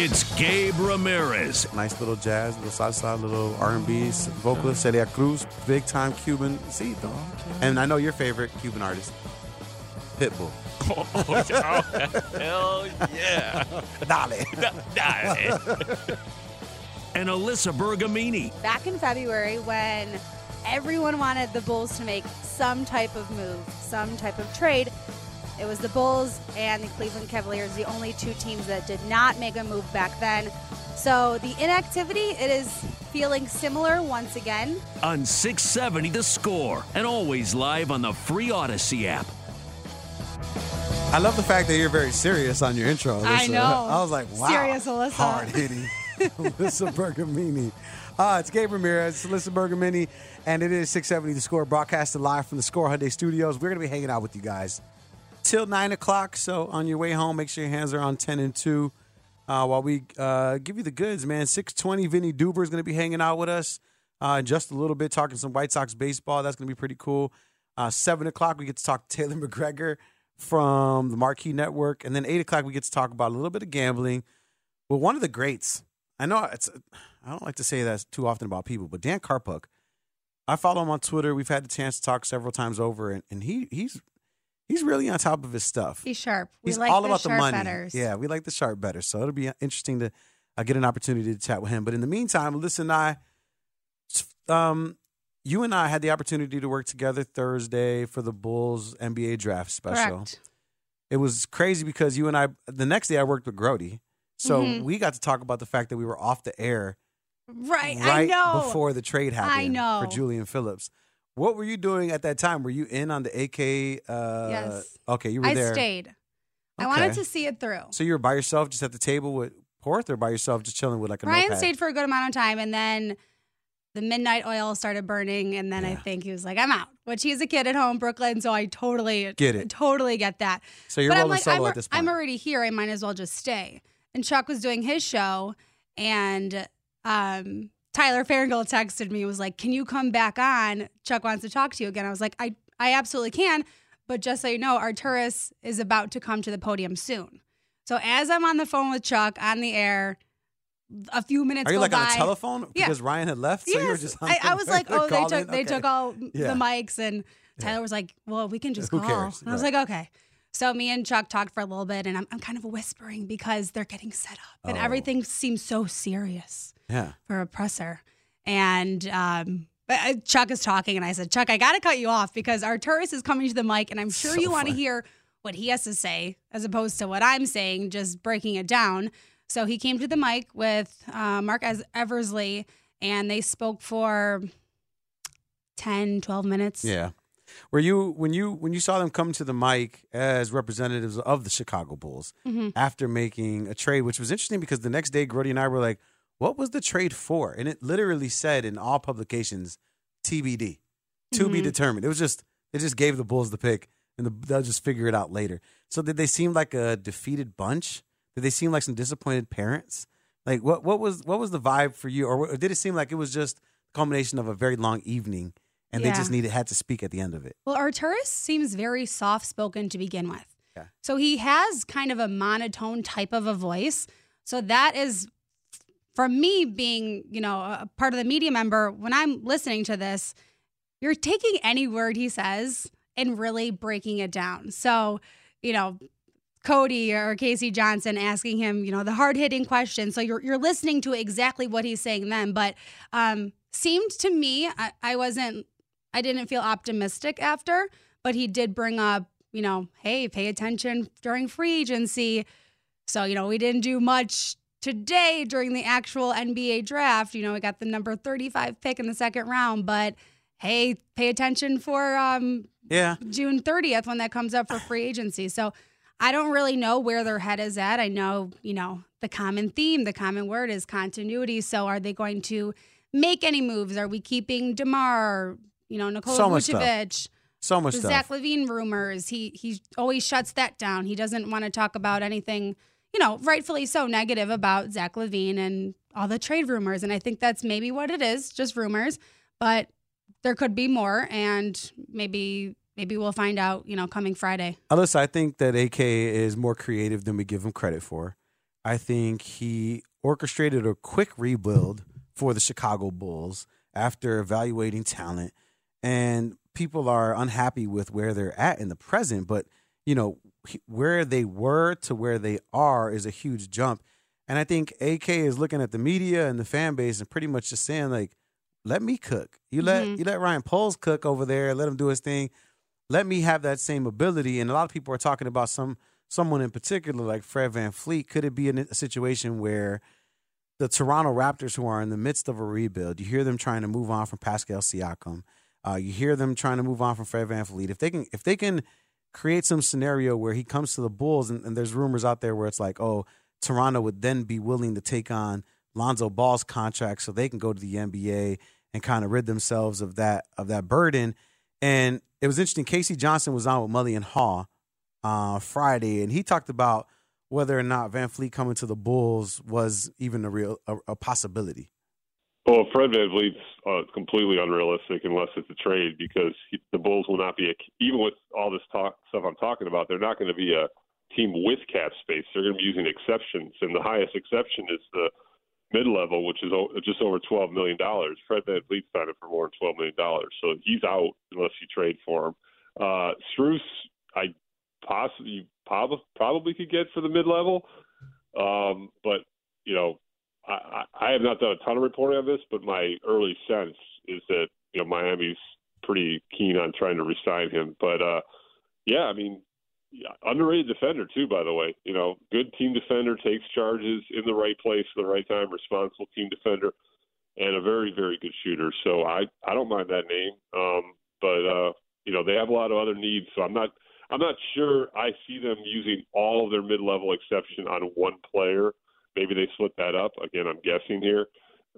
It's Gabe Ramirez. Nice little jazz, little salsa, little R&B vocalist, Celia Cruz, big time Cuban. See, dog. And I know your favorite Cuban artist, Pitbull. Oh, hell yeah. Dale. Dale. and Alyssa Bergamini. Back in February, when everyone wanted the Bulls to make some type of move, some type of trade, it was the Bulls and the Cleveland Cavaliers, the only two teams that did not make a move back then. So the inactivity, it is feeling similar once again. On 670 The Score. And always live on the free Audacy app. I love the fact that you're very serious on your intro. Alyssa. I know. I was like, wow. Serious Alyssa. Hard hitting. Alyssa Bergamini. Uh, it's Gabe Ramirez, Alyssa Bergamini, and it is 670 The Score, broadcasted live from the Score Hyundai Studios. We're going to be hanging out with you guys till 9 o'clock. So on your way home, make sure your hands are on 10 and 2 uh, while we uh, give you the goods, man. 620, Vinnie Duber is going to be hanging out with us uh, in just a little bit, talking some White Sox baseball. That's going to be pretty cool. Uh, 7 o'clock, we get to talk to Taylor McGregor from the Marquee Network. And then 8 o'clock, we get to talk about a little bit of gambling with one of the greats. I know it's, I don't like to say that too often about people, but Dan Karpuk, I follow him on Twitter. We've had the chance to talk several times over, and, and he he's he's really on top of his stuff. He's sharp. We He's like all the about the money. betters. Yeah, we like the sharp better. So it'll be interesting to uh, get an opportunity to chat with him. But in the meantime, Alyssa and I, um, you and I had the opportunity to work together Thursday for the Bulls NBA draft special. Correct. It was crazy because you and I, the next day I worked with Grody. So Mhm. we got to talk about the fact that we were off the air Right. I know. before the trade happened I know. for Julian Phillips. What were you doing at that time? Were you in on the AK? Uh, Yes. Okay, you were I there. stayed. I wanted to see it through. So you were by yourself, just at the table with Porth, or by yourself, just chilling with like a Ryan notepad? stayed for a good amount of time, and then the midnight oil started burning, and then I think he was like, "I'm out." Which he's a kid at home, Brooklyn, so I totally Get it. totally get that. So you're but I'm rolling like, solo I'm, at this point. I'm already here. I might as well just stay. And Chuck was doing his show, and um, Tyler Farringale texted me was like, "Can you come back on? Chuck wants to talk to you again." I was like, "I I absolutely can." But just so you know, Arturas is about to come to the podium soon. So as I'm on the phone with Chuck on the air, a few minutes Are you like on by. a telephone Yeah. because Ryan had left? So you were just on I, I was like, oh, they took they Okay. took all Yeah. the mics, and Tyler was like, well, we can just Who call. cares? And I was like, okay. So me and Chuck talked for a little bit, and I'm, I'm kind of whispering because they're getting set up, and Oh. everything seems so serious Yeah. for a presser. And um, But uh, Chuck is talking, and I said, Chuck, I got to cut you off because Arturas is coming to the mic, and I'm sure So you want to hear what he has to say as opposed to what I'm saying, just breaking it down. So he came to the mic with uh, Marc Eversley, and they spoke for 10, 12 minutes. Yeah. Were you when you when you saw them come to the mic as representatives of the Chicago Bulls Mhm. after making a trade, which was interesting because the next day Grody and I were like, "What was the trade for?" And it literally said in all publications, TBD, to be Mhm. determined. It was just they just gave the Bulls the pick, and the, they'll just figure it out later. So did they seem like a defeated bunch? Did they seem like some disappointed parents? Like what what was what was the vibe for you, or, did it seem like it was just a culmination of a very long evening? And they just needed had to speak at the end of it. Well, Arturas seems very soft spoken to begin with. Yeah. So he has kind of a monotone type of a voice. So that is, for me being, you know, a part of the media member, when I'm listening to this, you're taking any word he says and really breaking it down. So, you know, Cody or K.C. Johnson asking him, you know, the hard hitting question. So you're you're listening to exactly what he's saying then. But um, seemed to me, I, I wasn't, I didn't feel optimistic after, but he did bring up, you know, hey, pay attention during free agency. So you know, we didn't do much today during the actual NBA draft. You know, we got the number 35 pick in the second round, but hey, pay attention for um, Yeah. June 30th when that comes up for free agency. So I don't really know where their head is at. I know, you know, the common theme, the common word is continuity. So are they going to make any moves? Are we keeping DeMar, you know, Nikola So. Vucevic? So much the stuff. Zach LaVine rumors. He he always shuts that down. He doesn't want to talk about anything, you know, rightfully so negative about Zach LaVine and all the trade rumors. And I think that's maybe what it is, just rumors. But there could be more, and maybe maybe we'll find out, you know, coming Friday. Alyssa, I think that AK is more creative than we give him credit for. I think he orchestrated a quick rebuild for the Chicago Bulls after evaluating talent, and people are unhappy with where they're at in the present. But you know where they were to where they are is a huge jump, and I think AK is looking at the media and the fan base and pretty much just saying like, "Let me cook. You let Mhm. you let Ryan Poles cook over there. Let him do his thing." let me have that same ability. And a lot of people are talking about some someone in particular, like Fred VanVleet. Could it be in a situation where the Toronto Raptors, who are in the midst of a rebuild, you hear them trying to move on from Pascal Siakam, uh, you hear them trying to move on from Fred VanVleet. If they can, if they can create some scenario where he comes to the Bulls, and, and there's rumors out there where it's like, oh, Toronto would then be willing to take on Lonzo Ball's contract so they can go to the NBA and kind of rid themselves of that of that burden. And it was interesting. K.C. Johnson was on with Mully and Haugh uh, Friday, and he talked about whether or not VanVleet coming to the Bulls was even a real a, a possibility. Well, Fred VanVleet's uh, completely unrealistic unless it's a trade because he, the Bulls will not be a even with all this talk stuff I'm talking about. They're not going to be a team with cap space. They're going to be using exceptions, and the highest exception is the mid level, which is o- just over twelve million dollars. Fred VanVleet signed it for more than twelve million dollars, so he's out unless you trade for him. Uh, Strus, I possibly probably probably could get for the mid level, um, but you know I, I have not done a ton of reporting on this, but my early sense is that you know Miami's pretty keen on trying to resign him. But uh, yeah, I mean, underrated defender too. By the way, you know, good team defender, takes charges in the right place at the right time, responsible team defender, and a very very good shooter. So I I don't mind that name. Um, but uh, you know they have a lot of other needs, so I'm not. I'm not sure I see them using all of their mid-level exception on one player maybe they split that up. Again, I'm guessing here,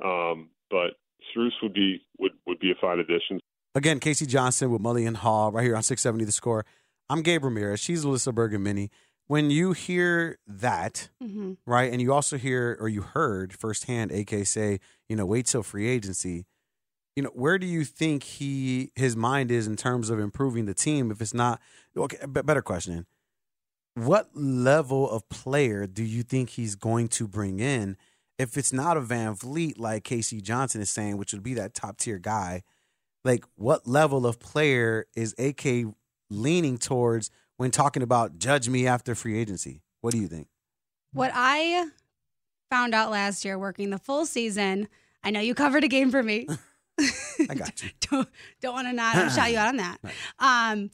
um, but Strus would be would would be a fine addition. Again, K.C. Johnson with Mully and Haugh right here on 670 The Score. I'm Gabe Ramirez. She's Alyssa Bergamini. When you hear that, Mm-hmm. right, and you also hear or you heard firsthand AK say, you know, wait till free agency. You know, where do you think he his mind is in terms of improving the team? If it's not okay, better question. What level of player do you think he's going to bring in? If it's not a VanVleet like K.C. Johnson is saying, which would be that top tier guy, like what level of player is AK leaning towards when talking about judge me after free agency? What do you think? What I found out last year working the full season, I know you covered a game for me. I got you. don't don't want to not shout you out on that. Um,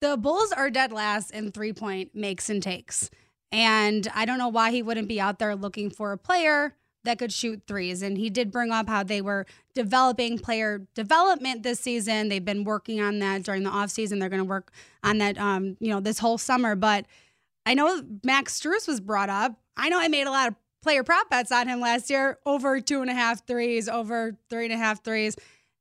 the Bulls are dead last in three point makes and takes, and I don't know why he wouldn't be out there looking for a player that could shoot threes. And he did bring up how they were developing player development this season. They've been working on that during the offseason. They're going to work on that, um, you know, this whole summer. But I know Max Strus was brought up. I know I made a lot of player prop bets on him last year over two and a half threes, over three and a half threes.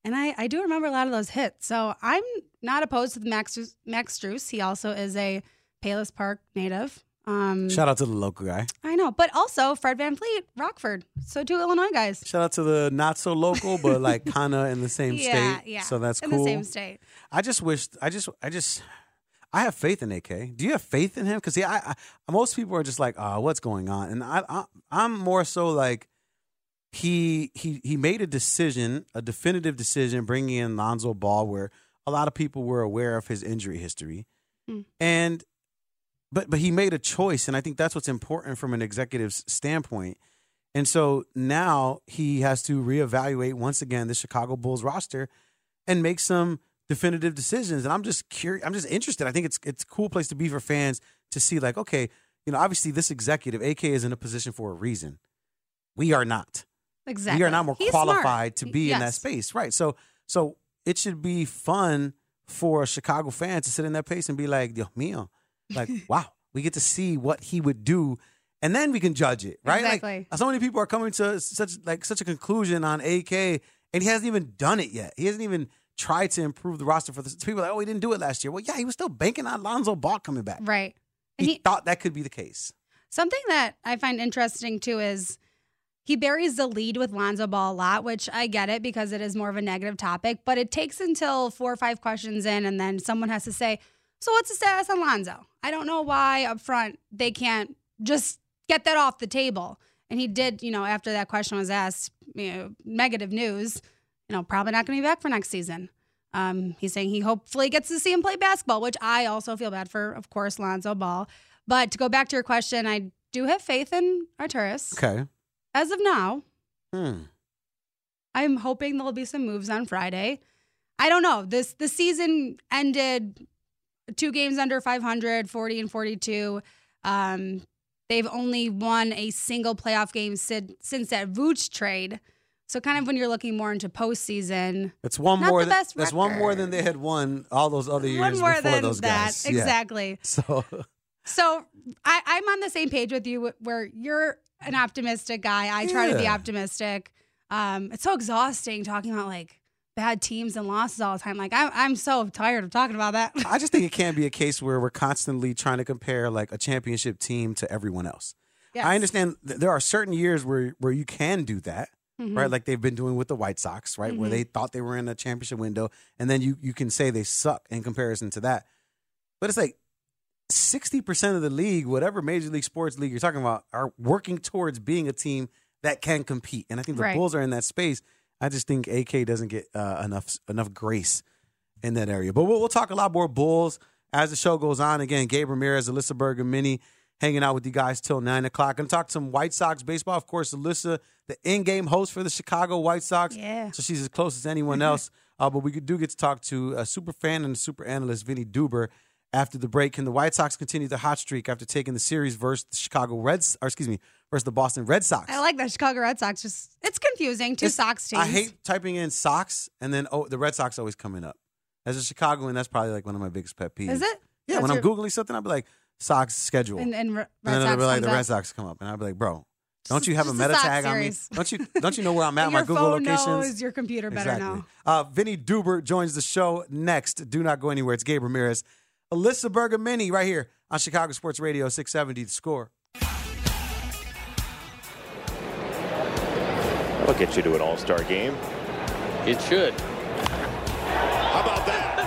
And I, I do remember a lot of those hits. So I'm not opposed to the Max, Max Strus. He also is a Palos Park native. Um, Shout out to the local guy. I know, but also Fred VanVleet, Rockford. So two Illinois guys. Shout out to the not so local, but like kind of in the same Yeah, state. yeah. So that's in cool. the same state. I just wish. I just. I just. I have faith in AK. Do you have faith in him? Because yeah, I, I, most people are just like, "Oh, what's going on?" And I, I, I'm more so like, he he he made a decision, a definitive decision, bringing in Lonzo Ball, where a lot of people were aware of his injury history, Hmm. and but but he made a choice, and I think that's what's important from an executive's standpoint. And so now he has to reevaluate once again the Chicago Bulls roster and make some definitive decisions. And I'm just curious. I'm just interested. I think it's it's a cool place to be for fans to see like, okay, you know, obviously this executive, AK, is in a position for a reason. We are not. Exactly. We are not more He's qualified smart. to be in that space, right? So so it should be fun for a Chicago fan to sit in that pace and be like, Dios mío, like, wow, we get to see what he would do. And then we can judge it, right? Exactly. Like so many people are coming to such like such a conclusion on AK, and he hasn't even done it yet. He hasn't even tried to improve the roster for the people. Like, oh, he didn't do it last year. Well, yeah, he was still banking on Lonzo Ball coming back. Right. And He, he, thought that could be the case. something that I find interesting too is he buries the lead with Lonzo Ball a lot, which I get it because it is more of a negative topic, but it takes until four or five questions in and then someone has to say, So what's the status on Lonzo? I don't know why up front they can't just get that off the table. And he did, you know, after that question was asked, you know, negative news, you know, probably not going to be back for next season. Um, he's saying he hopefully gets to see him play basketball, which I also feel bad for, of course, Lonzo Ball. But to go back to your question, I do have faith in Arturas. Okay. As of now, Hmm. I'm hoping there'll be some moves on Friday. I don't know. This the season ended two games under 500, 40 and 42. Um, they've only won a single playoff game since, since that Vooch trade. So kind of when you're looking more into postseason, That's one Not more. the Than, best that's one more than they had won all those other years one more before than those that. guys. Yeah. Exactly. So So I, I'm on the same page with you where you're an optimistic guy. I try to be Yeah. optimistic. Um, it's so exhausting talking about like bad teams and losses all the time. Like I'm, I'm so tired of talking about that. I just think it can't be a case where we're constantly trying to compare like a championship team to everyone else. Yes. I understand th- there are certain years where where you can do that, Mhm. right? Like they've been doing with the White Sox, right? Where Mhm. they thought they were in a championship window, and then you you can say they suck in comparison to that. But it's like sixty percent of the league, whatever major league sports league you're talking about, are working towards being a team that can compete. And I think the Right. Bulls are in that space. I just think AK doesn't get uh, enough enough grace in that area. But we'll, we'll talk a lot more Bulls as the show goes on. Again, Gabe Ramirez, Alyssa Bergamini hanging out with you guys till nine o'clock. Gonna talk some White Sox baseball. Of course, Alyssa, the in-game host for the Chicago White Sox. Yeah. So she's as close as anyone else. uh, but we do get to talk to a super fan and a super analyst, Vinnie Duber. After the break, can the White Sox continue the hot streak after taking the series versus the Chicago Reds, or excuse me, versus the Boston Red Sox? I like that Chicago Red Sox. Just it's confusing. Two It's- Sox teams. I hate typing in Sox and then oh, the Red Sox always coming up. As a Chicagoan, that's probably like one of my biggest pet peeves. Is it? Yeah, That's when I'm googling something, I'll be like Sox schedule, And, and Red and then Sox I'll be like the. Red Sox come up, and I'll be like, bro, don't you have a just a meta tag on me? Don't you don't you know where I'm at? My Google phone locations. knows, your computer better exactly. know. Uh, Vinnie Duber joins the show next. Do not go anywhere. It's Gabe Ramirez, Alyssa Bergamini right here on Chicago Sports Radio 670. The score. That'll get you to an all-star game. It should. How about that?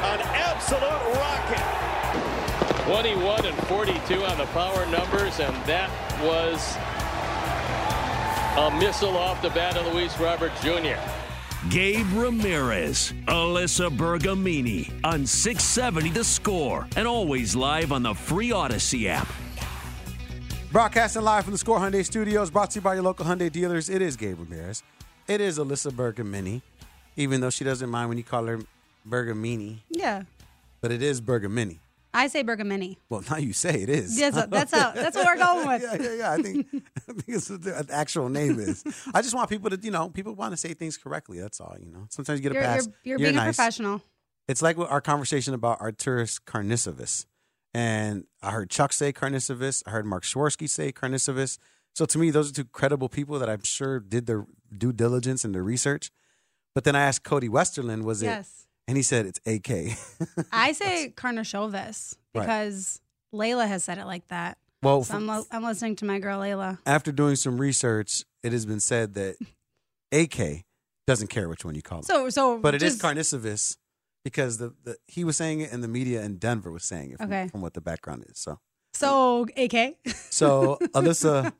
An absolute rocket. 21 and 42 on the power numbers, and that was a missile off the bat of Luis Robert Jr. Gabe Ramirez, Alyssa Bergamini on 670 The Score, and always live on the free Audacy app. Broadcasting live from the Score Hyundai Studios, brought to you by your local Hyundai dealers. It is Gabe Ramirez. It is Alyssa Bergamini, even though she doesn't mind when you call her Bergamini, Yeah. but it is Bergamini. I say Bergamini. Well, now you say it is. That's, that's, how, that's what we're going with. yeah, yeah, yeah. I think, I think it's what the actual name is. I just want people to, you know, people want to say things correctly. That's all, you know. Sometimes you get a You're, pass. you're, you're being nice. a professional. It's like our conversation about Arturas Karnisovas. And I heard Chuck say Karnisovas. I heard Mark Schwarsky say Karnisovas. So to me, those are two credible people that I'm sure did their due diligence and their research. But then I asked Cody Westerland, was it? And he said it's AK. I say Right. because Layla has said it like that. Well, so I'm, li- I'm listening to my girl Layla. After doing some research, it has been said that AK doesn't care which one you call it. So, so but it is just- Karnisovas because the, the he was saying it and the media in Denver was saying it from, Okay. from what the background is. So So AK, so Alyssa,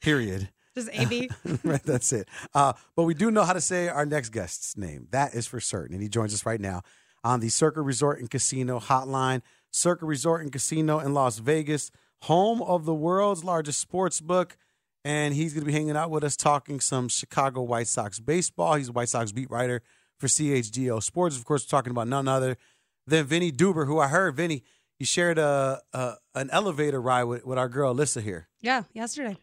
period. Just AB. right, that's it. Uh, but we do know how to say our next guest's name. That is for certain. And he joins us right now on the Circa Resort and Casino hotline. Circa Resort and Casino in Las Vegas, home of the world's largest sports book. And he's going to be hanging out with us talking some Chicago White Sox baseball. He's a White Sox beat writer for CHGO Sports. Of course, we're talking about none other than Vinnie Duber, who I heard, Vinnie, you shared a, a an elevator ride with, with our girl Alyssa here. Yeah, yesterday.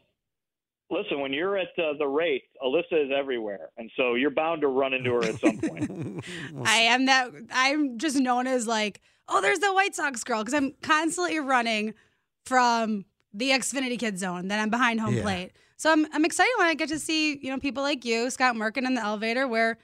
Listen, when you're at uh, the rate, Alyssa is everywhere, and so you're bound to run into her at some point. I am that. I'm just known as like, oh, there's the White Sox girl because I'm constantly running from the Xfinity Kid Zone. Then I'm behind home Yeah. plate. So I'm I'm excited when I get to see you know people like you, Scott Merkin, in the elevator where.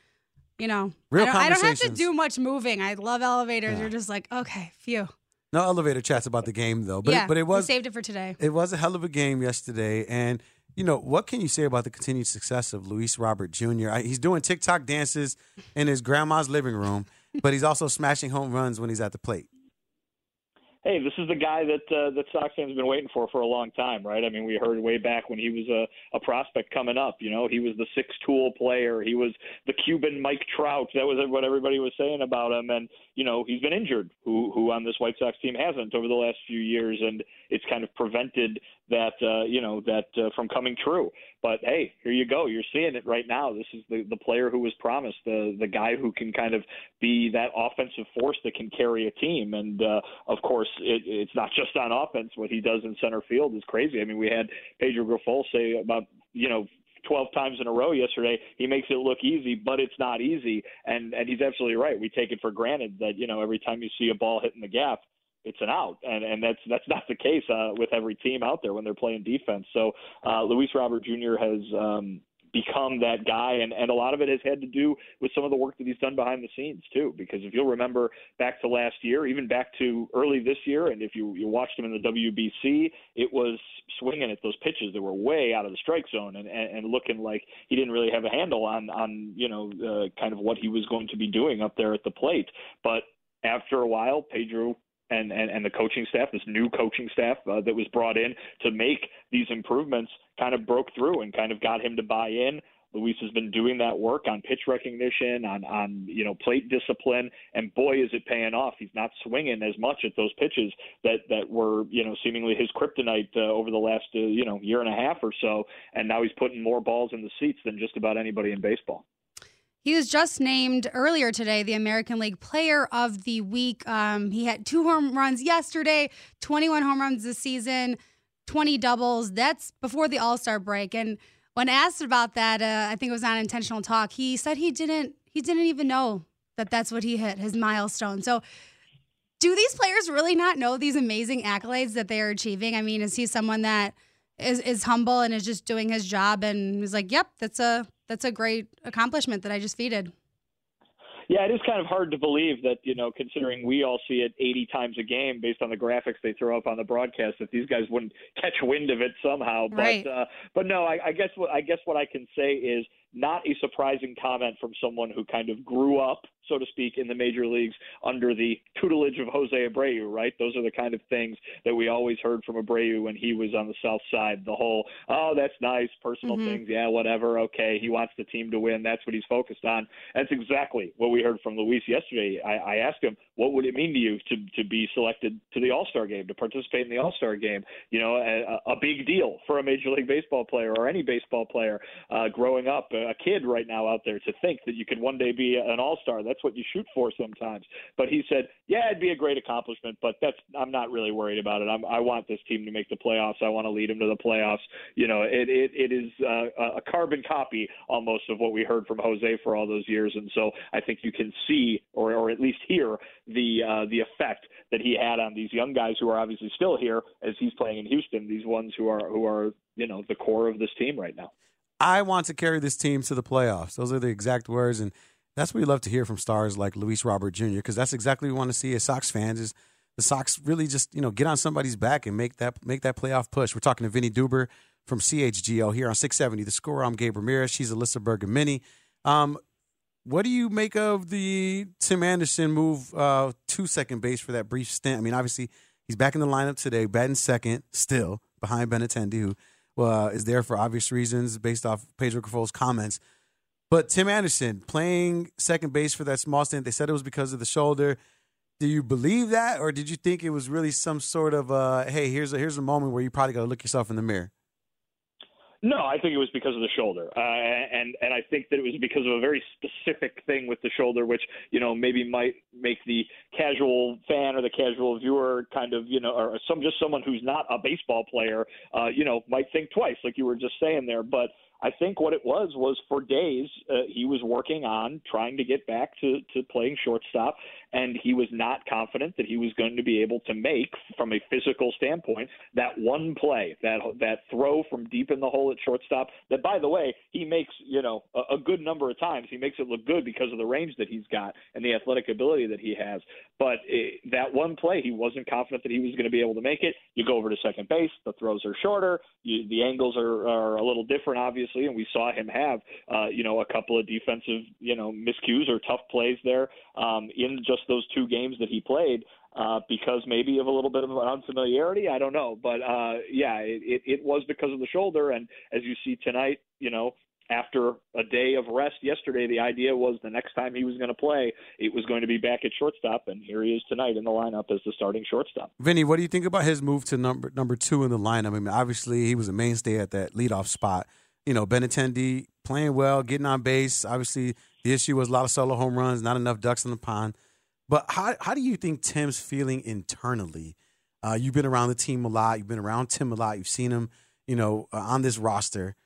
You know, Real I, don't, I don't have to conversations. do much moving. I love elevators. Yeah. You're just like, okay, phew. No elevator chats about the game though, but yeah, it, but it we was saved it for today. it was a hell of a game yesterday, and you know what can you say about the continued success of Luis Robert Jr. I, he's doing TikTok dances in his grandma's living room, but he's also smashing home runs when he's at the plate. hey, this is the guy that uh, that Sox fans have been waiting for for a long time, right? I mean, we heard way back when he was a, a prospect coming up. You know, he was the six tool player. He was the Cuban Mike Trout. That was what everybody was saying about him. And you know, he's been injured. Who who on this White Sox team hasn't over the last few years, and it's kind of prevented that uh, you know that uh, from coming true. But hey, here you go. You're seeing it right now. This is the the player who was promised, the the guy who can kind of be that offensive force that can carry a team. And uh, of course, it, it's not just on offense. What he does in center field is crazy. I mean, we had Pedro Grifol say about you know 12 times in a row yesterday. He makes it look easy, but it's not easy. And and he's absolutely right. We take it for granted that you know every time you see a ball hitting the gap, it's an out, and and that's that's not the case uh, with every team out there when they're playing defense. So uh, Luis Robert Jr. has. Um, become that guy and, and a lot of it has had to do with some of the work that he's done behind the scenes too because if you'll remember back to last year even back to early this year and if you, you watched him in the WBC it was swinging at those pitches that were way out of the strike zone and, and, and looking like he didn't really have a handle on on you know uh, kind of what he was going to be doing up there at the plate but after a while Pedro and, and, and the coaching staff, this new coaching staff uh, that was brought in to make these improvements, kind of broke through and kind of got him to buy in. Luis has been doing that work on pitch recognition, on on you know plate discipline, and boy is it paying off. He's not swinging as much at those pitches that that were you know seemingly his kryptonite uh, over the last uh, you know year and a half or so, and now he's putting more balls in the seats than just about anybody in baseball. He was just named earlier today the American League Player of the Week. Um, he had two home runs yesterday, 21 home runs this season, 20 doubles. That's before the All Star break. And when asked about that, uh, I think it was on intentional talk. He said he didn't. He didn't even know that that's what he hit his milestone. So, do these players really not know these amazing accolades that they are achieving? I mean, is he someone that is is humble and is just doing his job and he's like, "Yep, that's a that's a great accomplishment that I just feated." Yeah, it is kind of hard to believe that, you know, considering we all see it 80 times a game based on the graphics they throw up on the broadcast, that these guys wouldn't catch wind of it somehow. Right. But, uh, but no, I, I guess what I guess what I can say is not a surprising comment from someone who kind of grew up, so to speak, in the major leagues under the tutelage of Jose Abreu, right? Those are the kind of things that we always heard from Abreu when he was on the south side. The whole, oh, that's nice, personal Mhm. things, yeah, whatever, okay. He wants the team to win. That's what he's focused on. That's exactly what we heard from Luis yesterday. I, I asked him, what would it mean to you to to be selected to the All Star game, to participate in the All Star game? You know, a, a big deal for a Major League Baseball player or any baseball player uh, growing up. A, a kid right now out there to think that you could one day be an all star. That's what you shoot for sometimes. But he said, "Yeah, it'd be a great accomplishment, but that's I'm not really worried about it. I'm, I want this team to make the playoffs. I want to lead them to the playoffs. You know, it it, it is uh, a carbon copy almost of what we heard from Jose for all those years, and so I think you can see or or at least hear the uh, the effect that he had on these young guys who are obviously still here as he's playing in Houston. These ones who are who are you know the core of this team right now. I want to carry this team to the playoffs. Those are the exact words, and that's what we love to hear from stars like Luis Robert Jr. Because that's exactly what we want to see as Sox fans. Is the Sox really just you know get on somebody's back and make that make that playoff push? We're talking to Vinnie Duber from CHGO here on 670. The score. I'm Gabe Ramirez. She's Alyssa Bergamini. Um, what do you make of the Tim Anderson move uh, to second base for that brief stint? I mean, obviously he's back in the lineup today, batting second still behind Benintendi, who uh, is there for obvious reasons based off Pedro Grifol's comments. But Tim Anderson playing second base for that small stint, they said it was because of the shoulder. Do you believe that, or did you think it was really some sort of uh, hey, here's a here's a moment where you probably got to look yourself in the mirror? No, I think it was because of the shoulder, uh, and and I think that it was because of a very specific thing with the shoulder, which you know maybe might make the casual fan or the casual viewer kind of you know, or some just someone who's not a baseball player, uh, you know, might think twice, like you were just saying there. But I think what it was was for days uh, he was working on trying to get back to to playing shortstop, and he was not confident that he was going to be able to make, from a physical standpoint, that one play, that that throw from deep in the hole at shortstop. That, by the way, he makes you know a, a good number of times. He makes it look good because of the range that he's got and the athletic ability that he has. But it, that one play, he wasn't confident that he was going to be able to make it. You go over to second base, the throws are shorter, you, the angles are, are a little different, obviously, and we saw him have uh, you know a couple of defensive you know miscues or tough plays there um, in just just those two games that he played uh, because maybe of a little bit of unfamiliarity. I don't know, but uh, yeah, it, it, it was because of the shoulder. And as you see tonight, you know, after a day of rest yesterday, the idea was the next time he was going to play, it was going to be back at shortstop, and here he is tonight in the lineup as the starting shortstop. Vinnie, what do you think about his move to number number two in the lineup? I mean, obviously he was a mainstay at that leadoff spot. You know, Benintendi playing well, getting on base. Obviously, the issue was a lot of solo home runs, not enough ducks in the pond. But how how do you think Tim's feeling internally? Uh, you've been around the team a lot. You've been around Tim a lot. You've seen him, you know, uh, on this roster,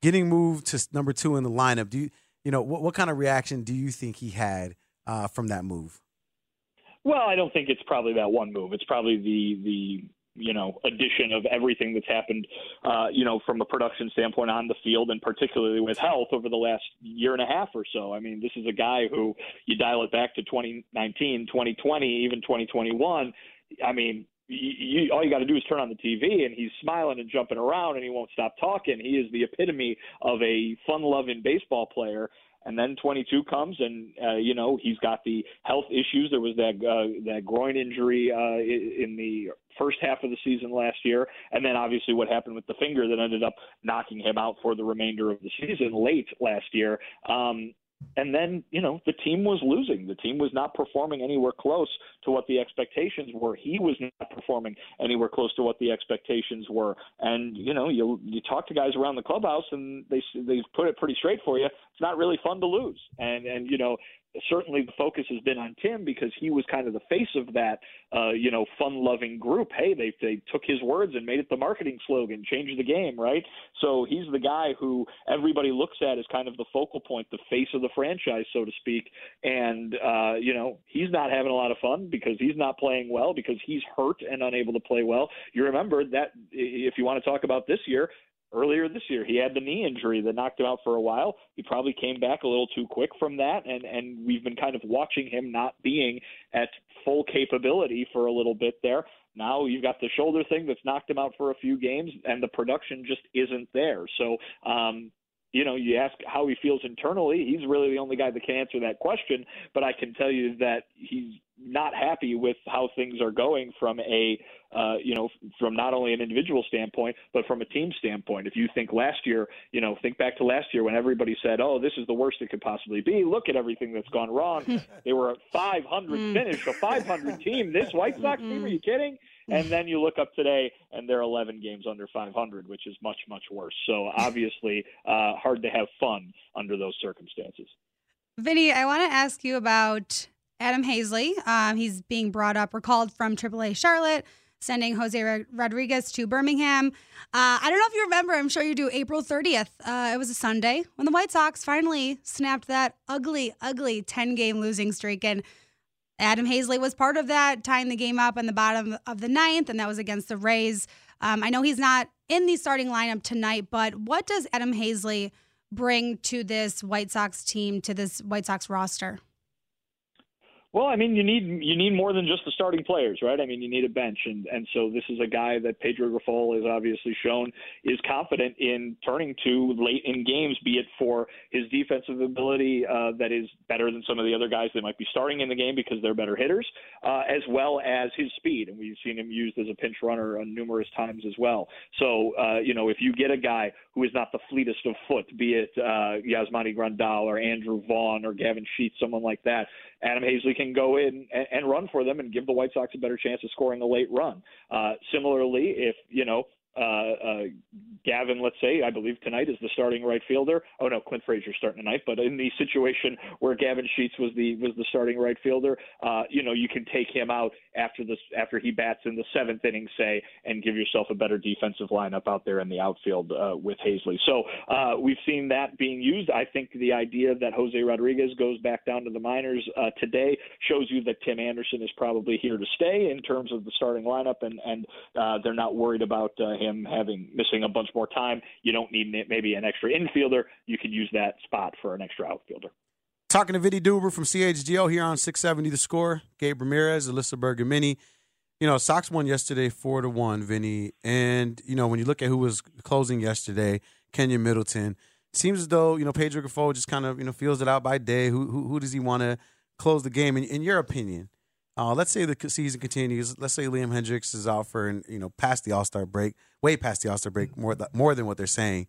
getting moved to number two in the lineup. Do you, you know, what what kind of reaction do you think he had uh, from that move? Well, I don't think it's probably that one move. It's probably the the you know addition of everything that's happened uh, you know from a production standpoint on the field and particularly with health over the last year and a half or so i mean this is a guy who you dial it back to 2019 2020 even 2021 i mean you, you, all you got to do is turn on the TV, and he's smiling and jumping around, and he won't stop talking. He is the epitome of a fun-loving baseball player, and then 22 comes, and uh, you know he's got the health issues. There was that uh, that groin injury uh, in the first half of the season last year, and then obviously what happened with the finger that ended up knocking him out for the remainder of the season late last year. Um, and then you know the team was losing. The team was not performing anywhere close to what the expectations were. He was not performing anywhere close to what the expectations were. And you know you you talk to guys around the clubhouse and they they put it pretty straight for you it's not really fun to lose. And and you know certainly the focus has been on Tim because he was kind of the face of that, uh, you know, fun-loving group. Hey, they they took his words and made it the marketing slogan, change the game, right? So he's the guy who everybody looks at as kind of the focal point, the face of the franchise, so to speak. And uh, you know, he's not having a lot of fun because he's not playing well because he's hurt and unable to play well. You remember that if you want to talk about this year, earlier this year. He had the knee injury that knocked him out for a while. He probably came back a little too quick from that, and and we've been kind of watching him not being at full capability for a little bit there. Now you've got the shoulder thing that's knocked him out for a few games, and the production just isn't there. So. um you know, you ask how he feels internally. He's really the only guy that can answer that question. But I can tell you that he's not happy with how things are going from a uh, you know from not only an individual standpoint but from a team standpoint. If you think last year, you know, think back to last year when everybody said, "Oh, this is the worst it could possibly be. Look at everything that's gone wrong." they were a 500 finish, a 500 team. This White Sox team? Are you kidding? And then you look up today, and they're 11 games under 500, which is much, much worse. So obviously, uh, hard to have fun under those circumstances. Vinnie, I want to ask you about Adam Haseley. Um, he's being brought up, recalled from AAA Charlotte, sending Jose Rodriguez to Birmingham. Uh, I don't know if you remember, I'm sure you do, April 30th. Uh, it was a Sunday when the White Sox finally snapped that ugly, ugly 10 game losing streak. And Adam Haseley was part of that, tying the game up in the bottom of the ninth, and that was against the Rays. Um, I know he's not in the starting lineup tonight, but what does Adam Haseley bring to this White Sox team, to this White Sox roster? Well, I mean, you need you need more than just the starting players, right? I mean, you need a bench, and and so this is a guy that Pedro Grifol has obviously shown is confident in turning to late in games, be it for his defensive ability uh, that is better than some of the other guys that might be starting in the game because they're better hitters, uh, as well as his speed, and we've seen him used as a pinch runner on numerous times as well. So, uh, you know, if you get a guy who is not the fleetest of foot, be it uh, Yasmani Grandal or Andrew Vaughn or Gavin Sheets, someone like that, Adam Haseley can go in and, and run for them and give the White Sox a better chance of scoring a late run. Uh, similarly, if you know uh, uh, Gavin, let's say, I believe tonight is the starting right fielder. Oh no, Clint Frazier starting tonight. But in the situation where Gavin Sheets was the was the starting right fielder, uh, you know, you can take him out after this after he bats in the seventh inning, say, and give yourself a better defensive lineup out there in the outfield uh, with Haseley. So uh, we've seen that being used. I think the idea that Jose Rodriguez goes back down to the minors uh, today shows you that Tim Anderson is probably here to stay in terms of the starting lineup, and and uh, they're not worried about uh, him having missing a bunch more time. You don't need maybe an extra infielder. You could use that spot for an extra outfielder. Talking to Vinnie Duber from CHGO here on 670 The Score. Gabe Ramirez, Alyssa Bergamini. You know, Sox won yesterday four to one, Vinnie. And you know, when you look at who was closing yesterday, Keynan Middleton. Seems as though you know Pedro Grifol just kind of you know feels it out by day. Who who, who does he want to close the game? In, in your opinion, uh, let's say the season continues. Let's say Liam Hendriks is out for you know past the All Star break, way past the All Star break, more more than what they're saying.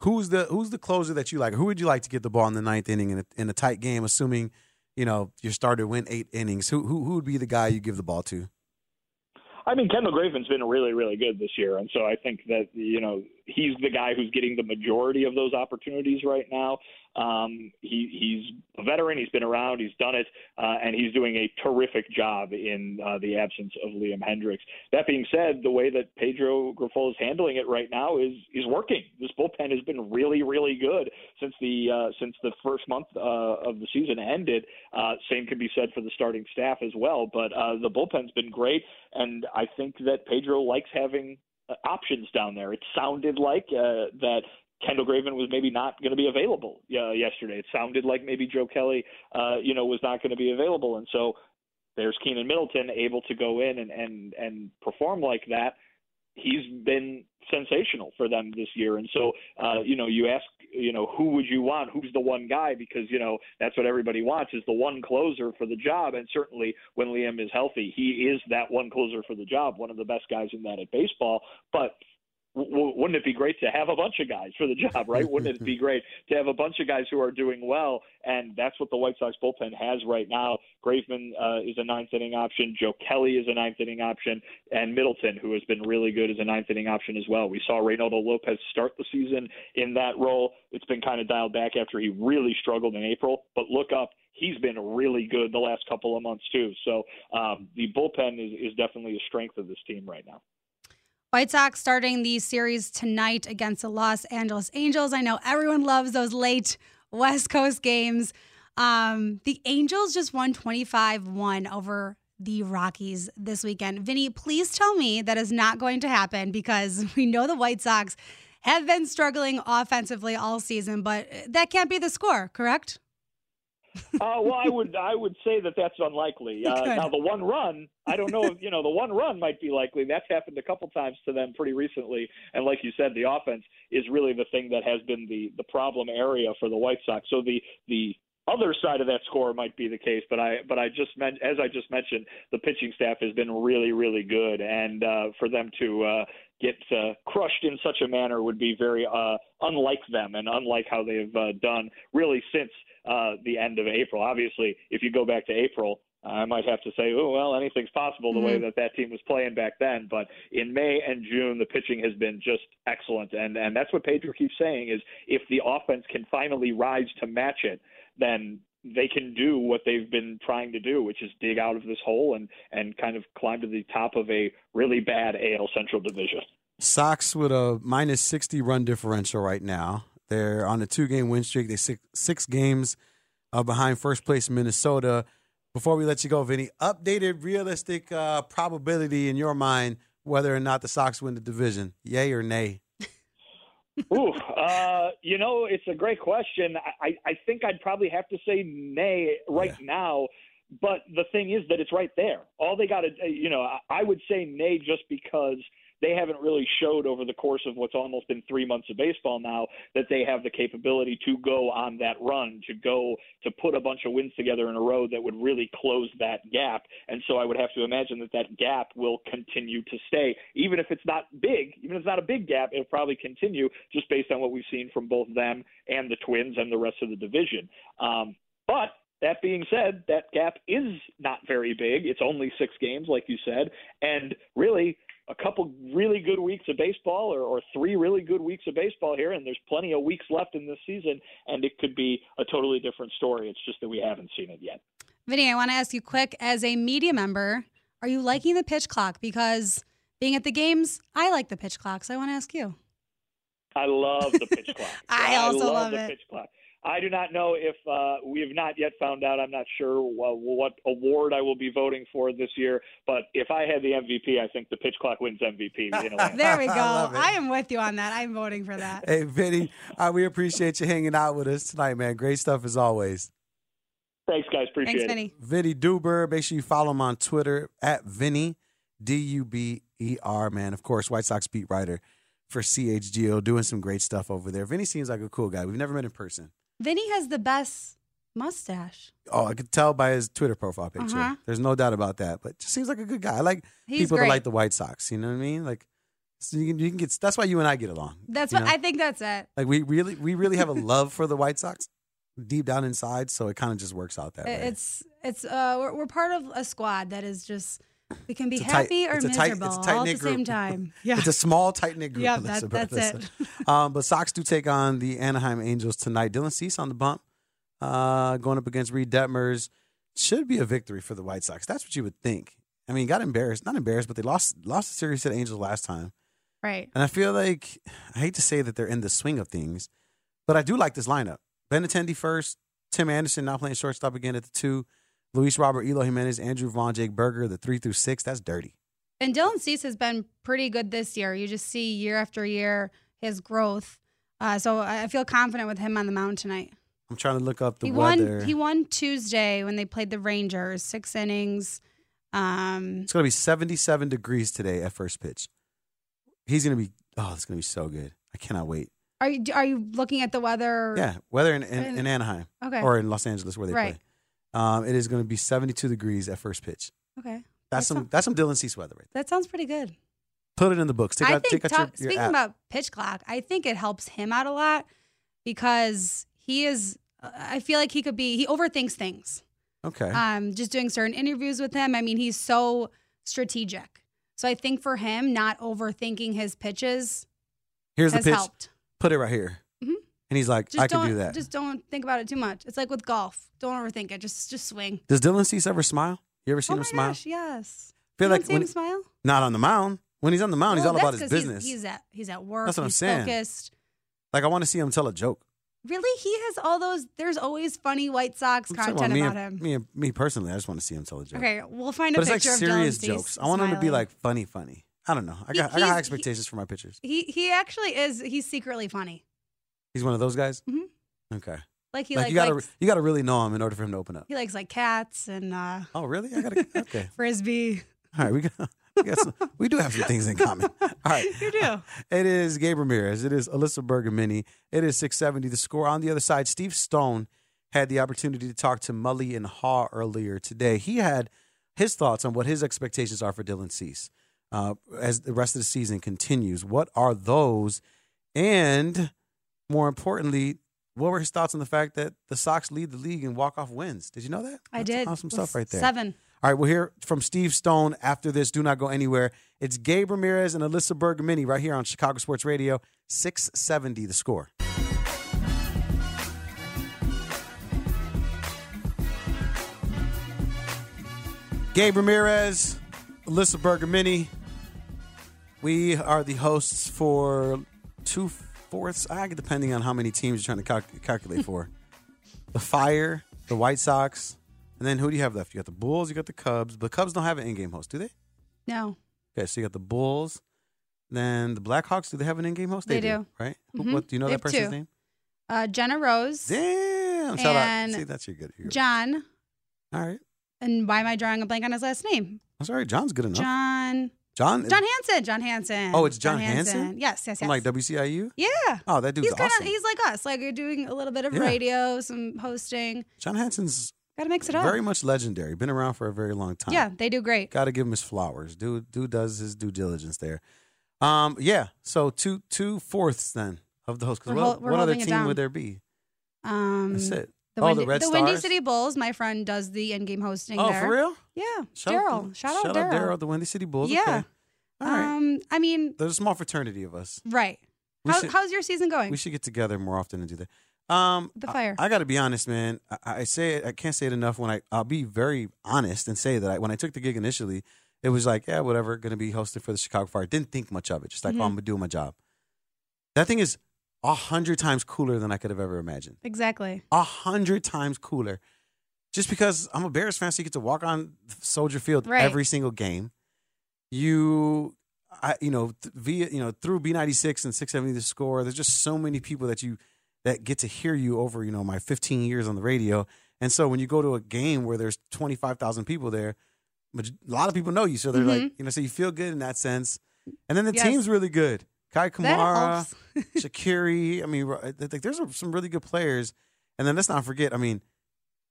Who's the who's the closer that you like? Who would you like to get the ball in the ninth inning in a, in a tight game? Assuming you know your starter win eight innings, who who who would be the guy you give the ball to? I mean, Kendall Graveman's been really, really good this year, and so I think that you know he's the guy who's getting the majority of those opportunities right now. Um, he, he's a veteran. He's been around. He's done it, uh, and he's doing a terrific job in uh, the absence of Liam Hendriks. That being said, the way that Pedro Grifol is handling it right now is is working. This bullpen has been really, really good since the uh, since the first month uh, of the season ended. Uh, same can be said for the starting staff as well. But uh, the bullpen's been great, and I think that Pedro likes having options down there. It sounded like uh, that Kendall Graveman was maybe not going to be available uh, yesterday. It sounded like maybe Joe Kelly, uh, you know, was not going to be available, and so there's Keynan Middleton able to go in and and and perform like that. He's been sensational for them this year, and so uh, you know, you ask, you know, who would you want? Who's the one guy? Because you know that's what everybody wants is the one closer for the job, and certainly when Liam is healthy, he is that one closer for the job, one of the best guys in that at baseball. But w- wouldn't it be great to have a bunch of guys for the job, right? wouldn't it be great to have a bunch of guys who are doing well? And that's what the White Sox bullpen has right now. Graveman uh, is a ninth inning option. Joe Kelly is a ninth inning option. And Middleton, who has been really good, is a ninth inning option as well. We saw Reynaldo Lopez start the season in that role. It's been kind of dialed back after he really struggled in April. But look up, he's been really good the last couple of months too. So um, the bullpen is, is definitely a strength of this team right now. White Sox starting the series tonight against the Los Angeles Angels. I know everyone loves those late West Coast games. Um, the Angels just won 25 1 over the Rockies this weekend. Vinnie, please tell me that is not going to happen because we know the White Sox have been struggling offensively all season, but that can't be the score, correct? Uh, well, I would I would say that that's unlikely. Uh, now, the one run, I don't know. If, you know, the one run might be likely. That's happened a couple times to them pretty recently. And like you said, the offense is really the thing that has been the the problem area for the White Sox. So the the other side of that score might be the case, but I but I just meant as I just mentioned, the pitching staff has been really really good, and uh, for them to uh, get uh, crushed in such a manner would be very uh, unlike them and unlike how they've uh, done really since uh, the end of April. Obviously, if you go back to April, I might have to say, oh well, anything's possible the way Mm-hmm. that that team was playing back then. But in May and June, the pitching has been just excellent, and and that's what Pedro keeps saying is if the offense can finally rise to match it, then they can do what they've been trying to do, which is dig out of this hole and and kind of climb to the top of a really bad AL Central division. Sox with a minus 60 run differential right now. They're on a two game win streak. They six, six games uh, behind first place Minnesota. Before we let you go, Vinnie, updated realistic uh, probability in your mind whether or not the Sox win the division. Yay or nay? Ooh, uh, you know, it's a great question. I, I think I'd probably have to say nay right now. But the thing is that it's right there. All they got to, you know, I- I would say nay just because they haven't really showed over the course of what's almost been three months of baseball now that they have the capability to go on that run, to go to put a bunch of wins together in a row that would really close that gap. And so I would have to imagine that that gap will continue to stay, even if it's not big, even if it's not a big gap, it'll probably continue just based on what we've seen from both them and the Twins and the rest of the division. Um, but that being said, that gap is not very big. It's only six games, like you said, and really a couple really good weeks of baseball or, or three really good weeks of baseball here, and there's plenty of weeks left in this season, and it could be a totally different story. It's just that we haven't seen it yet. Vinnie, I want to ask you quick as a media member, are you liking the pitch clock? Because being at the games, I like the pitch clock. So I want to ask you. I love the pitch clock. I also love, love the it. pitch clock. I do not know if uh, we have not yet found out. I'm not sure what, what award I will be voting for this year. But if I had the MVP, I think the pitch clock wins MVP. There we go. love it. I am with you on that. I'm voting for that. Hey, Vinnie, uh, we appreciate you hanging out with us tonight, man. Great stuff as always. Thanks, guys. Appreciate Thanks, it. Vinnie. Vinnie Duber. Make sure you follow him on Twitter at Vinnie, D U B E R, man. Of course, White Sox beat writer for CHGO, doing some great stuff over there. Vinnie seems like a cool guy. We've never met in person. Vinnie has the best mustache. Oh, I could tell by his Twitter profile picture. Uh-huh. There's no doubt about that. But just seems like a good guy. I like He's people great. that like the White Sox. You know what I mean? Like, so you can, you can get. That's why you and I get along. That's what know? I think. That's it. Like we really, we really have a love for the White Sox deep down inside. So it kind of just works out that way. It's it's uh we're, we're part of a squad that is just we can be a tight- happy or it's a tight- miserable tight all at the same time. Yeah. It's a small, tight knit group. Yeah, that- that's it. um, but Sox do take on the Anaheim Angels tonight. Dylan Cease on the bump, uh, going up against Reid Detmers. Should be a victory for the White Sox. That's what you would think. I mean, got embarrassed, not embarrassed, but they lost lost the series to the Angels last time. Right. And I feel like I hate to say that they're in the swing of things, but I do like this lineup. Benintendi first, Tim Anderson now playing shortstop again at the two, Luis Robert, Eloy Jimenez, Andrew Vaughn, Jake Burger, the three through six. That's dirty. And Dylan Cease has been pretty good this year. You just see year after year his growth. Uh, so I feel confident with him on the mound tonight. I'm trying to look up the he weather. won. He won Tuesday when they played the Rangers, six innings. Um, It's going to be 77 degrees today at first pitch. He's going to be, oh, it's going to be so good. I cannot wait. are you are you looking at the weather? Yeah, weather in, in, In- in Anaheim Okay. or in Los Angeles where they Right. play. Um, it is going to be 72 degrees at first pitch. Okay. That's That some that's some Dylan Cease weather right there. That sounds pretty good. Put it in the books. Take I out, think take talk- your, your speaking app. about pitch clock, I think it helps him out a lot because he is. I feel like he could be. He overthinks things. okay. Um, just doing certain interviews with him. I mean, he's so strategic. So I think for him, not overthinking his pitches Here's the pitch. helped. Put it right here. And he's like, Just I can don't that. just don't think about it too much. It's like with golf. Don't overthink it. Just just swing. Does Dylan Cease ever smile? You ever oh seen oh him smile? gosh, yes. Feel you like when him he- smile. Not on the mound. When he's on the mound, he's all about his 'cause he's- business. He's, at he's at work. That's what I'm saying. focused. like I want to see him tell a joke. Really, he has all those. There's always funny White Sox I'm content me about and- him. Me, and- me personally, I just want to see him tell a joke. Okay, we'll find a but it's like picture serious of Dylan jokes. I want him to be like funny, funny. I don't know. I He- got I got high expectations for my pitchers. He he actually is. He's secretly funny. He's one of those guys. Mhm. Okay. Like he like, like, you gotta likes, you gotta really know him in order for him to open up. he likes like cats and uh, Oh really? I gotta okay. frisbee. All right, we got, we, got some, we do have some things in common. All right. You do. It is Gabe Ramirez. It is Alyssa Bergamini. It is 670. The score on the other side, Steve Stone had the opportunity to talk to Mully and Haugh earlier today. He had his thoughts on what his expectations are for Dylan Cease uh, as the rest of the season continues. What are those? And more importantly, what were his thoughts on the fact that the Sox lead the league in walk off wins? Did you know that? I That's did. Awesome stuff right there. Seven. All right, we'll hear from Steve Stone after this. Do not go anywhere. It's Gabe Ramirez and Alyssa Bergamini right here on Chicago Sports Radio, 670 the score. Gabe Ramirez, Alyssa Bergamini. We are the hosts for two fourths, I depending on how many teams you're trying to calc- calculate for. the Fire, the White Sox, and then who do you have left? You got the Bulls, you got the Cubs. The Cubs don't have an in-game host, do they? No. Okay, so you got the Bulls. Then the Blackhawks, do they have an in-game host? They do. right? Who- Mhm. What do you know They that person's two. name? Uh, Jenna Rose. Damn! Shout and out. See, that's your good. Your. John. All right, And why am I drawing a blank on his last name? all right. John's good enough. John. John. John Hanson. John Hanson. Oh, it's John Hanson? Yes, yes, yes. From like WCIU. yeah. Oh, that dude's he's kinda, awesome. he's like us, like you're doing a little bit of Yeah. radio, some hosting. John Hanson's Got to mix it up. very much legendary. Been around for a very long time. Yeah, they do great. Got to give him his flowers. Dude, dude does his due diligence there. Um, yeah. So two two fourths then of the host. 'Cause We're what, hol- what other team would there be? Um, That's it. The, oh, Windy, the Red the Windy Stars? City Bulls. My friend does the in-game hosting. Oh, there. for real? Yeah, Daryl. Shout out Daryl. Shout out Daryl. Daryl, the Windy City Bulls. Yeah. Okay. All right. Um, I mean, There's a small fraternity of us. right. We How, should- how's your season going? We should get together more often and do that. Um, The fire. I, got to be honest, man. I, I say it, I can't say it enough. When I, I'll be very honest and say that I, when I took the gig initially, it was like, yeah, whatever, going to be hosted for the Chicago Fire. Didn't think much of it. Just like, oh, I'm gonna do my job. That thing is a hundred times cooler than I could have ever imagined. exactly. A hundred times cooler. Just because I'm a Bears fan, so you get to walk on Soldier Field Right. every single game. You, I, you know, th- via you know through B96 and 670 the score. There's just so many people that you that get to hear you over you know my 15 years on the radio. And so when you go to a game where there's 25,000 people there, a lot of people know you, so they're like Mhm. you know, so you feel good in that sense. And then the Yes. team's really good. Kei That Kamara. Shaqiri. I mean, like there's some really good players. And then let's not forget. I mean,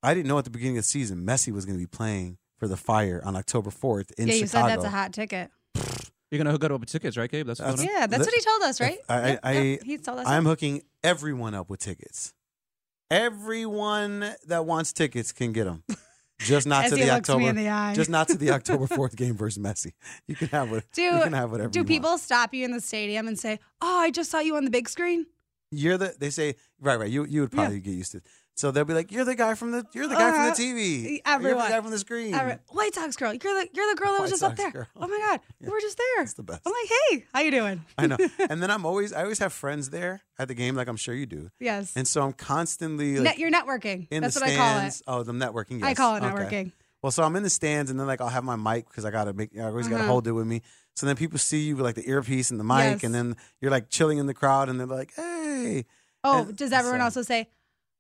I didn't know at the beginning of the season Messi was going to be playing for the Fire on October 4th in Chicago. yeah, you Chicago. said that's a hot ticket. You're gonna hook up with tickets, right, Gabe? That's, what's going? Yeah, that's what he told us, right? I, yep, I, yep. he told us. I'm that. hooking everyone up with tickets. Everyone that wants tickets can get them. Just not to the October. in the eye. Just not to the October 4th game versus Messi. You can have what Do you can have whatever. do you want. people stop you in the stadium and say, "Oh, I just saw you on the big screen"? You're the. They say right, right. You you would probably get used to. it. So they'll be like, "You're the guy from the. You're the guy Uh-huh. from the TV. You're the guy from the screen." Every- White Sox girl, you're the you're the girl that was White just up there. girl. Oh my god, you were just there. That's the best. I'm like, hey, how you doing? I know. And then I'm always. I always have friends there at the game, like I'm sure you do. Yes. And so I'm constantly Net- you're networking. in That's the what I call it. stands. Oh, the networking. Yes. I call it Okay. networking. Well, so I'm in the stands, and then like I'll have my mic because I gotta make. I always gotta Uh-huh. hold it with me. So then people see you with like the earpiece and the mic, Yes. and then you're like chilling in the crowd, and they're like, "Hey." Oh, And does everyone so- also say,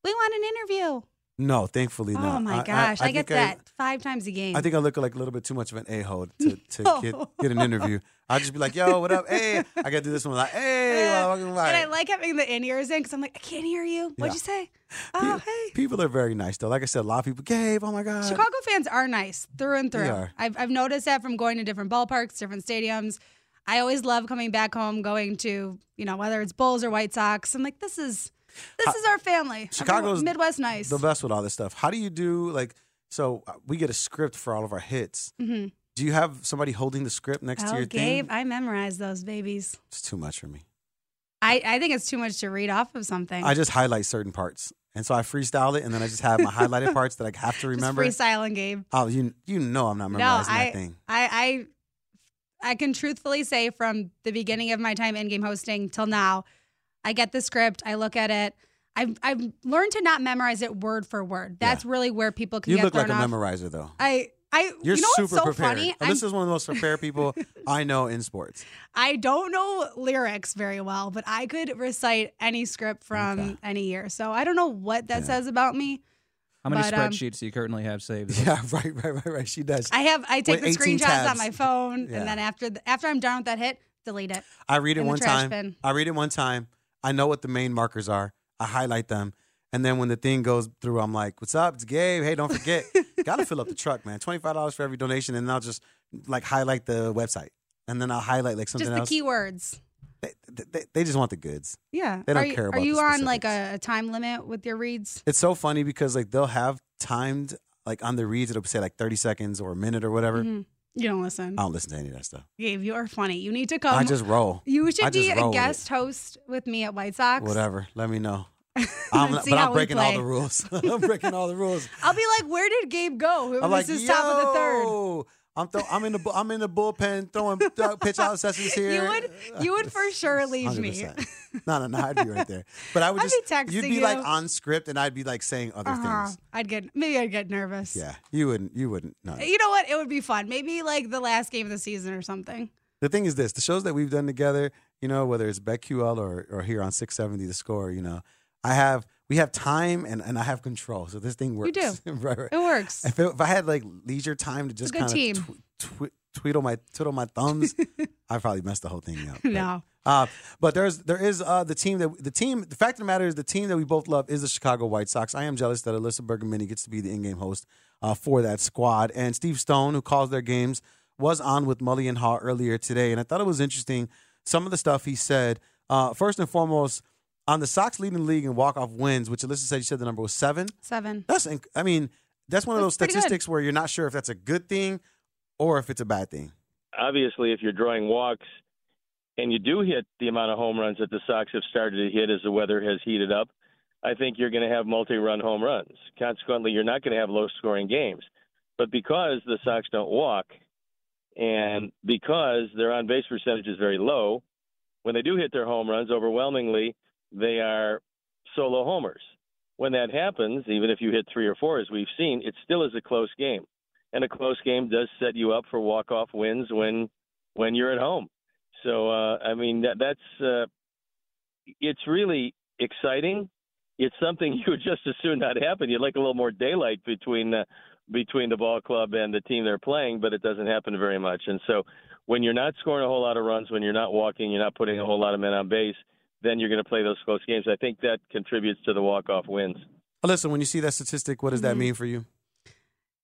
"We want an interview"? No, thankfully not. Oh not. my I- gosh, I, get think I- that five times a game. I think I look like a little bit too much of an a hole to, to No. get, get an interview. I'll just be like, yo, what up? Hey, I got to do this one. Like, hey, and I like having the in ears in because I'm like, I can't hear you. What'd Yeah. you say? Oh, hey. People are very nice, though. Like I said, a lot of people, Gabe, oh my God. Chicago fans are nice through and through. I've, I've noticed that from going to different ballparks, different stadiums. I always love coming back home, going to, you know, whether it's Bulls or White Sox. I'm like, this is this is our family. Chicago's Midwest nice. The best with all this stuff. How do you do, like, so uh, we get a script for all of our hits. hmm Do you have somebody holding the script next to Oh, your Gabe, thing? I memorize those babies. It's too much for me. I, I think it's too much to read off of something. I just highlight certain parts. And so I freestyle it, and then I just have my highlighted parts that I have to Just remember. freestyling, Gabe. Oh, you you know I'm not No, memorizing I, that thing. I, I, I can truthfully say from the beginning of my time in game hosting till now, I get the script, I look at it. I've I've learned to not memorize it word for word. That's really where people can You get look like thrown a memorizer, though. I I You're you know super what's so prepared. funny? I'm- Alyssa's one of the most prepared people I know in sports. I don't know lyrics very well, but I could recite any script from any year. So I don't know what that says about me. How many But, um, spreadsheets do you currently have saved? Yeah, right, right, right, right. She does. I have I take With the screenshots tabs. on my phone, Yeah. and then after the, after I'm done with that hit, delete it. I read it in the one trash time. bin. I read it one time. I know what the main markers are. I highlight them, And then when the thing goes through, I'm like, "What's up? It's Gabe. Hey, don't forget, gotta fill up the truck, man. Twenty five dollars for every donation, and then I'll just like highlight the website, and then I'll highlight like something else. Just the else. keywords. They, they just want the goods. Yeah. They don't are you, care Are about you the on like a, a time limit with your reads? It's so funny because like they'll have timed like on the reads, it'll say like thirty seconds or a minute or whatever. Mhm. You don't listen. I don't listen to any of that stuff. Gabe, you are funny. You need to come. I just roll. You should I just be roll a with guest host with me at White Sox. Whatever. Let me know. I'm, Let's see but how I'm we breaking all play. the rules. I'm breaking all the rules. I'll be like, where did Gabe go? It I'm was like, his top of the third. "Yo, I'm th- I'm in the I'm in the bullpen throwing th- pitch out sessions here. You would you would for sure leave me. 100%. No, no, no. I'd be right there. But I would I'd just be texting you'd be like on script, and I'd be like saying other Uh-huh. things. I'd get maybe I'd get nervous. Yeah, you wouldn't. You wouldn't. No. You know what? It would be fun. Maybe like the last game of the season or something. The thing is this: the shows that we've done together, you know, whether it's BetQL or or here on 670 The Score, you know, I have we have time and, and I have control. So this thing works. You do. right, right. It works. If, it, if I had like leisure time to just kind of tw- tw- twiddle my twiddle my thumbs, I probably messed the whole thing up. No. Uh, but there's there is uh, the team that the team. The fact of the matter is the team that we both love is the Chicago White Sox. I am jealous that Alyssa Bergamini gets to be the in-game host uh, for that squad. And Steve Stone, who calls their games, was on with Mully and Haugh earlier today, and I thought it was interesting some of the stuff he said. Uh, first and foremost, on the Sox leading the league in walk-off wins, which Alyssa said you said the number was seven. Seven. That's inc- I mean that's one of those That's pretty good. statistics where you're not sure if that's a good thing or if it's a bad thing. obviously, if you're drawing walks and you do hit the amount of home runs that the Sox have started to hit as the weather has heated up, I think you're going to have multi-run home runs. Consequently, you're not going to have low-scoring games. But because the Sox don't walk, and because their on-base percentage is very low, when they do hit their home runs, overwhelmingly they are solo homers. When that happens, even if you hit three or four, as we've seen, it still is a close game, and a close game does set you up for walk-off wins when when you're at home. So uh, I mean that, that's uh, it's really exciting. It's something you would just as soon not happen. You'd like a little more daylight between uh, between the ball club and the team they're playing, but it doesn't happen very much. And so when you're not scoring a whole lot of runs, when you're not walking, you're not putting a whole lot of men on base, then you're going to play those close games. I think that contributes to the walk-off wins. Alyssa, when you see that statistic, what does that mean for you?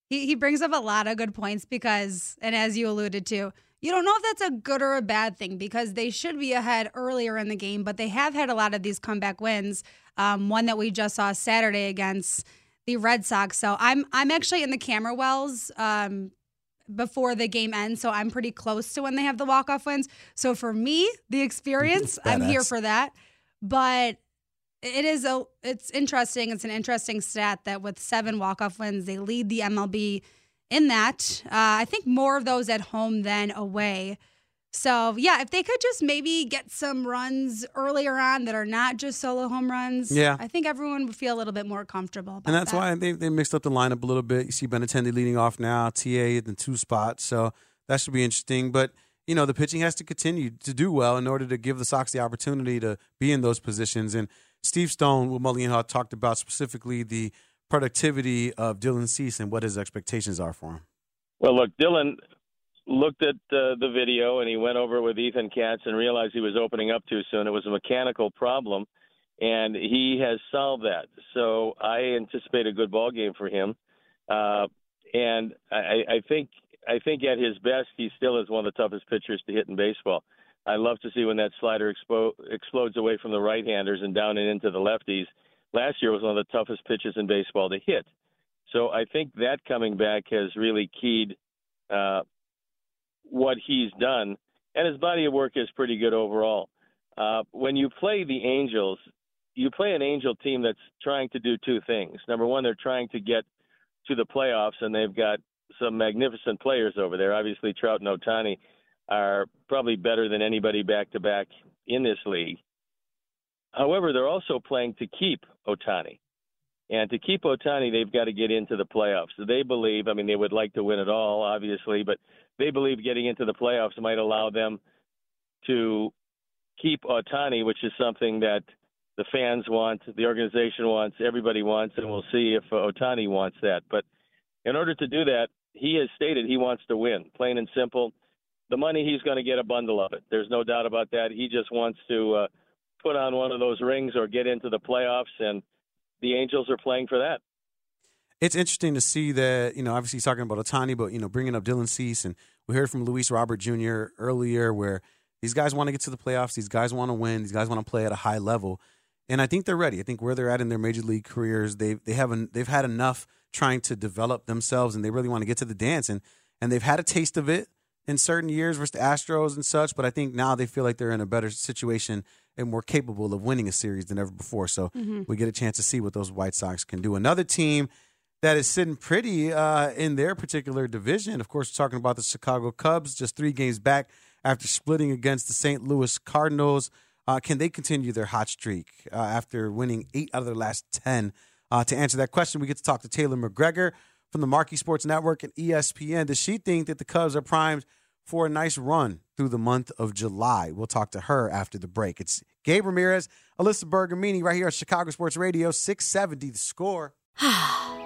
He, he brings up a lot of good points because, and as you alluded to, you don't know if that's a good or a bad thing because they should be ahead earlier in the game, but they have had a lot of these comeback wins. Um, one that we just saw Saturday against the Red Sox. So I'm I'm actually in the camera wells um, before the game ends, so I'm pretty close to when they have the walk off wins. So for me, the experience, I'm here for that. But it is a it's interesting. It's an interesting stat that with seven walk off wins, they lead the MLB in that. Uh, I think more of those at home than away. So yeah, if they could just maybe get some runs earlier on that are not just solo home runs, Yeah. I think everyone would feel a little bit more comfortable. About And that's that. why they, they mixed up the lineup a little bit. You see Benintendi leading off now, TA in the two spots. So that should be interesting. But, you know, the pitching has to continue to do well in order to give the Sox the opportunity to be in those positions. And Steve Stone, with Mully and talked about specifically the productivity of Dylan Cease and what his expectations are for him. Well, look, Dylan looked at uh, the video and he went over it with Ethan Katz and realized he was opening up too soon. It was a mechanical problem, and he has solved that. So I anticipate a good ball game for him. Uh, and I, I think I think at his best, he still is one of the toughest pitchers to hit in baseball. I love to see when that slider expo- explodes away from the right-handers and down and into the lefties. Last year was one of the toughest pitches in baseball to hit. So I think that coming back has really keyed uh, what he's done, and his body of work is pretty good overall. Uh, when you play the Angels, you play an Angel team that's trying to do two things. Number one, they're trying to get to the playoffs, and they've got some magnificent players over there. Obviously, Trout and Ohtani are probably better than anybody back to back in this league. However, they're also playing to keep Ohtani. And to keep Ohtani, they've got to get into the playoffs. So they believe, I mean, they would like to win it all, obviously, but they believe getting into the playoffs might allow them to keep Ohtani, which is something that the fans want, the organization wants, everybody wants, and we'll see if Ohtani wants that. But in order to do that, he has stated he wants to win, plain and simple. The money, he's going to get a bundle of it. There's no doubt about that. He just wants to uh, put on one of those rings or get into the playoffs and the Angels are playing for that. It's interesting to see that, you know, obviously he's talking about Ohtani, but, you know, bringing up Dylan Cease. And we heard from Luis Robert Jr. earlier where these guys want to get to the playoffs. These guys want to win. These guys want to play at a high level. And I think they're ready. I think where they're at in their major league careers, they they haven't they've had enough trying to develop themselves, and they really want to get to the dance. and And they've had a taste of it in certain years versus the Astros and such. But I think now they feel like they're in a better situation and more capable of winning a series than ever before. So Mm-hmm. we get a chance to see what those White Sox can do. Another team that is sitting pretty uh, in their particular division. Of course, we're talking about the Chicago Cubs, just three games back after splitting against the St. Louis Cardinals. Uh, can they continue their hot streak uh, after winning eight out of their last 10? Uh, to answer that question, we get to talk to Taylor McGregor from the Marquee Sports Network and ESPN. Does she think that the Cubs are primed for a nice run through the month of July? We'll talk to her after the break. It's Gabe Ramirez, Alyssa Bergamini, right here on Chicago Sports Radio, 670 the score.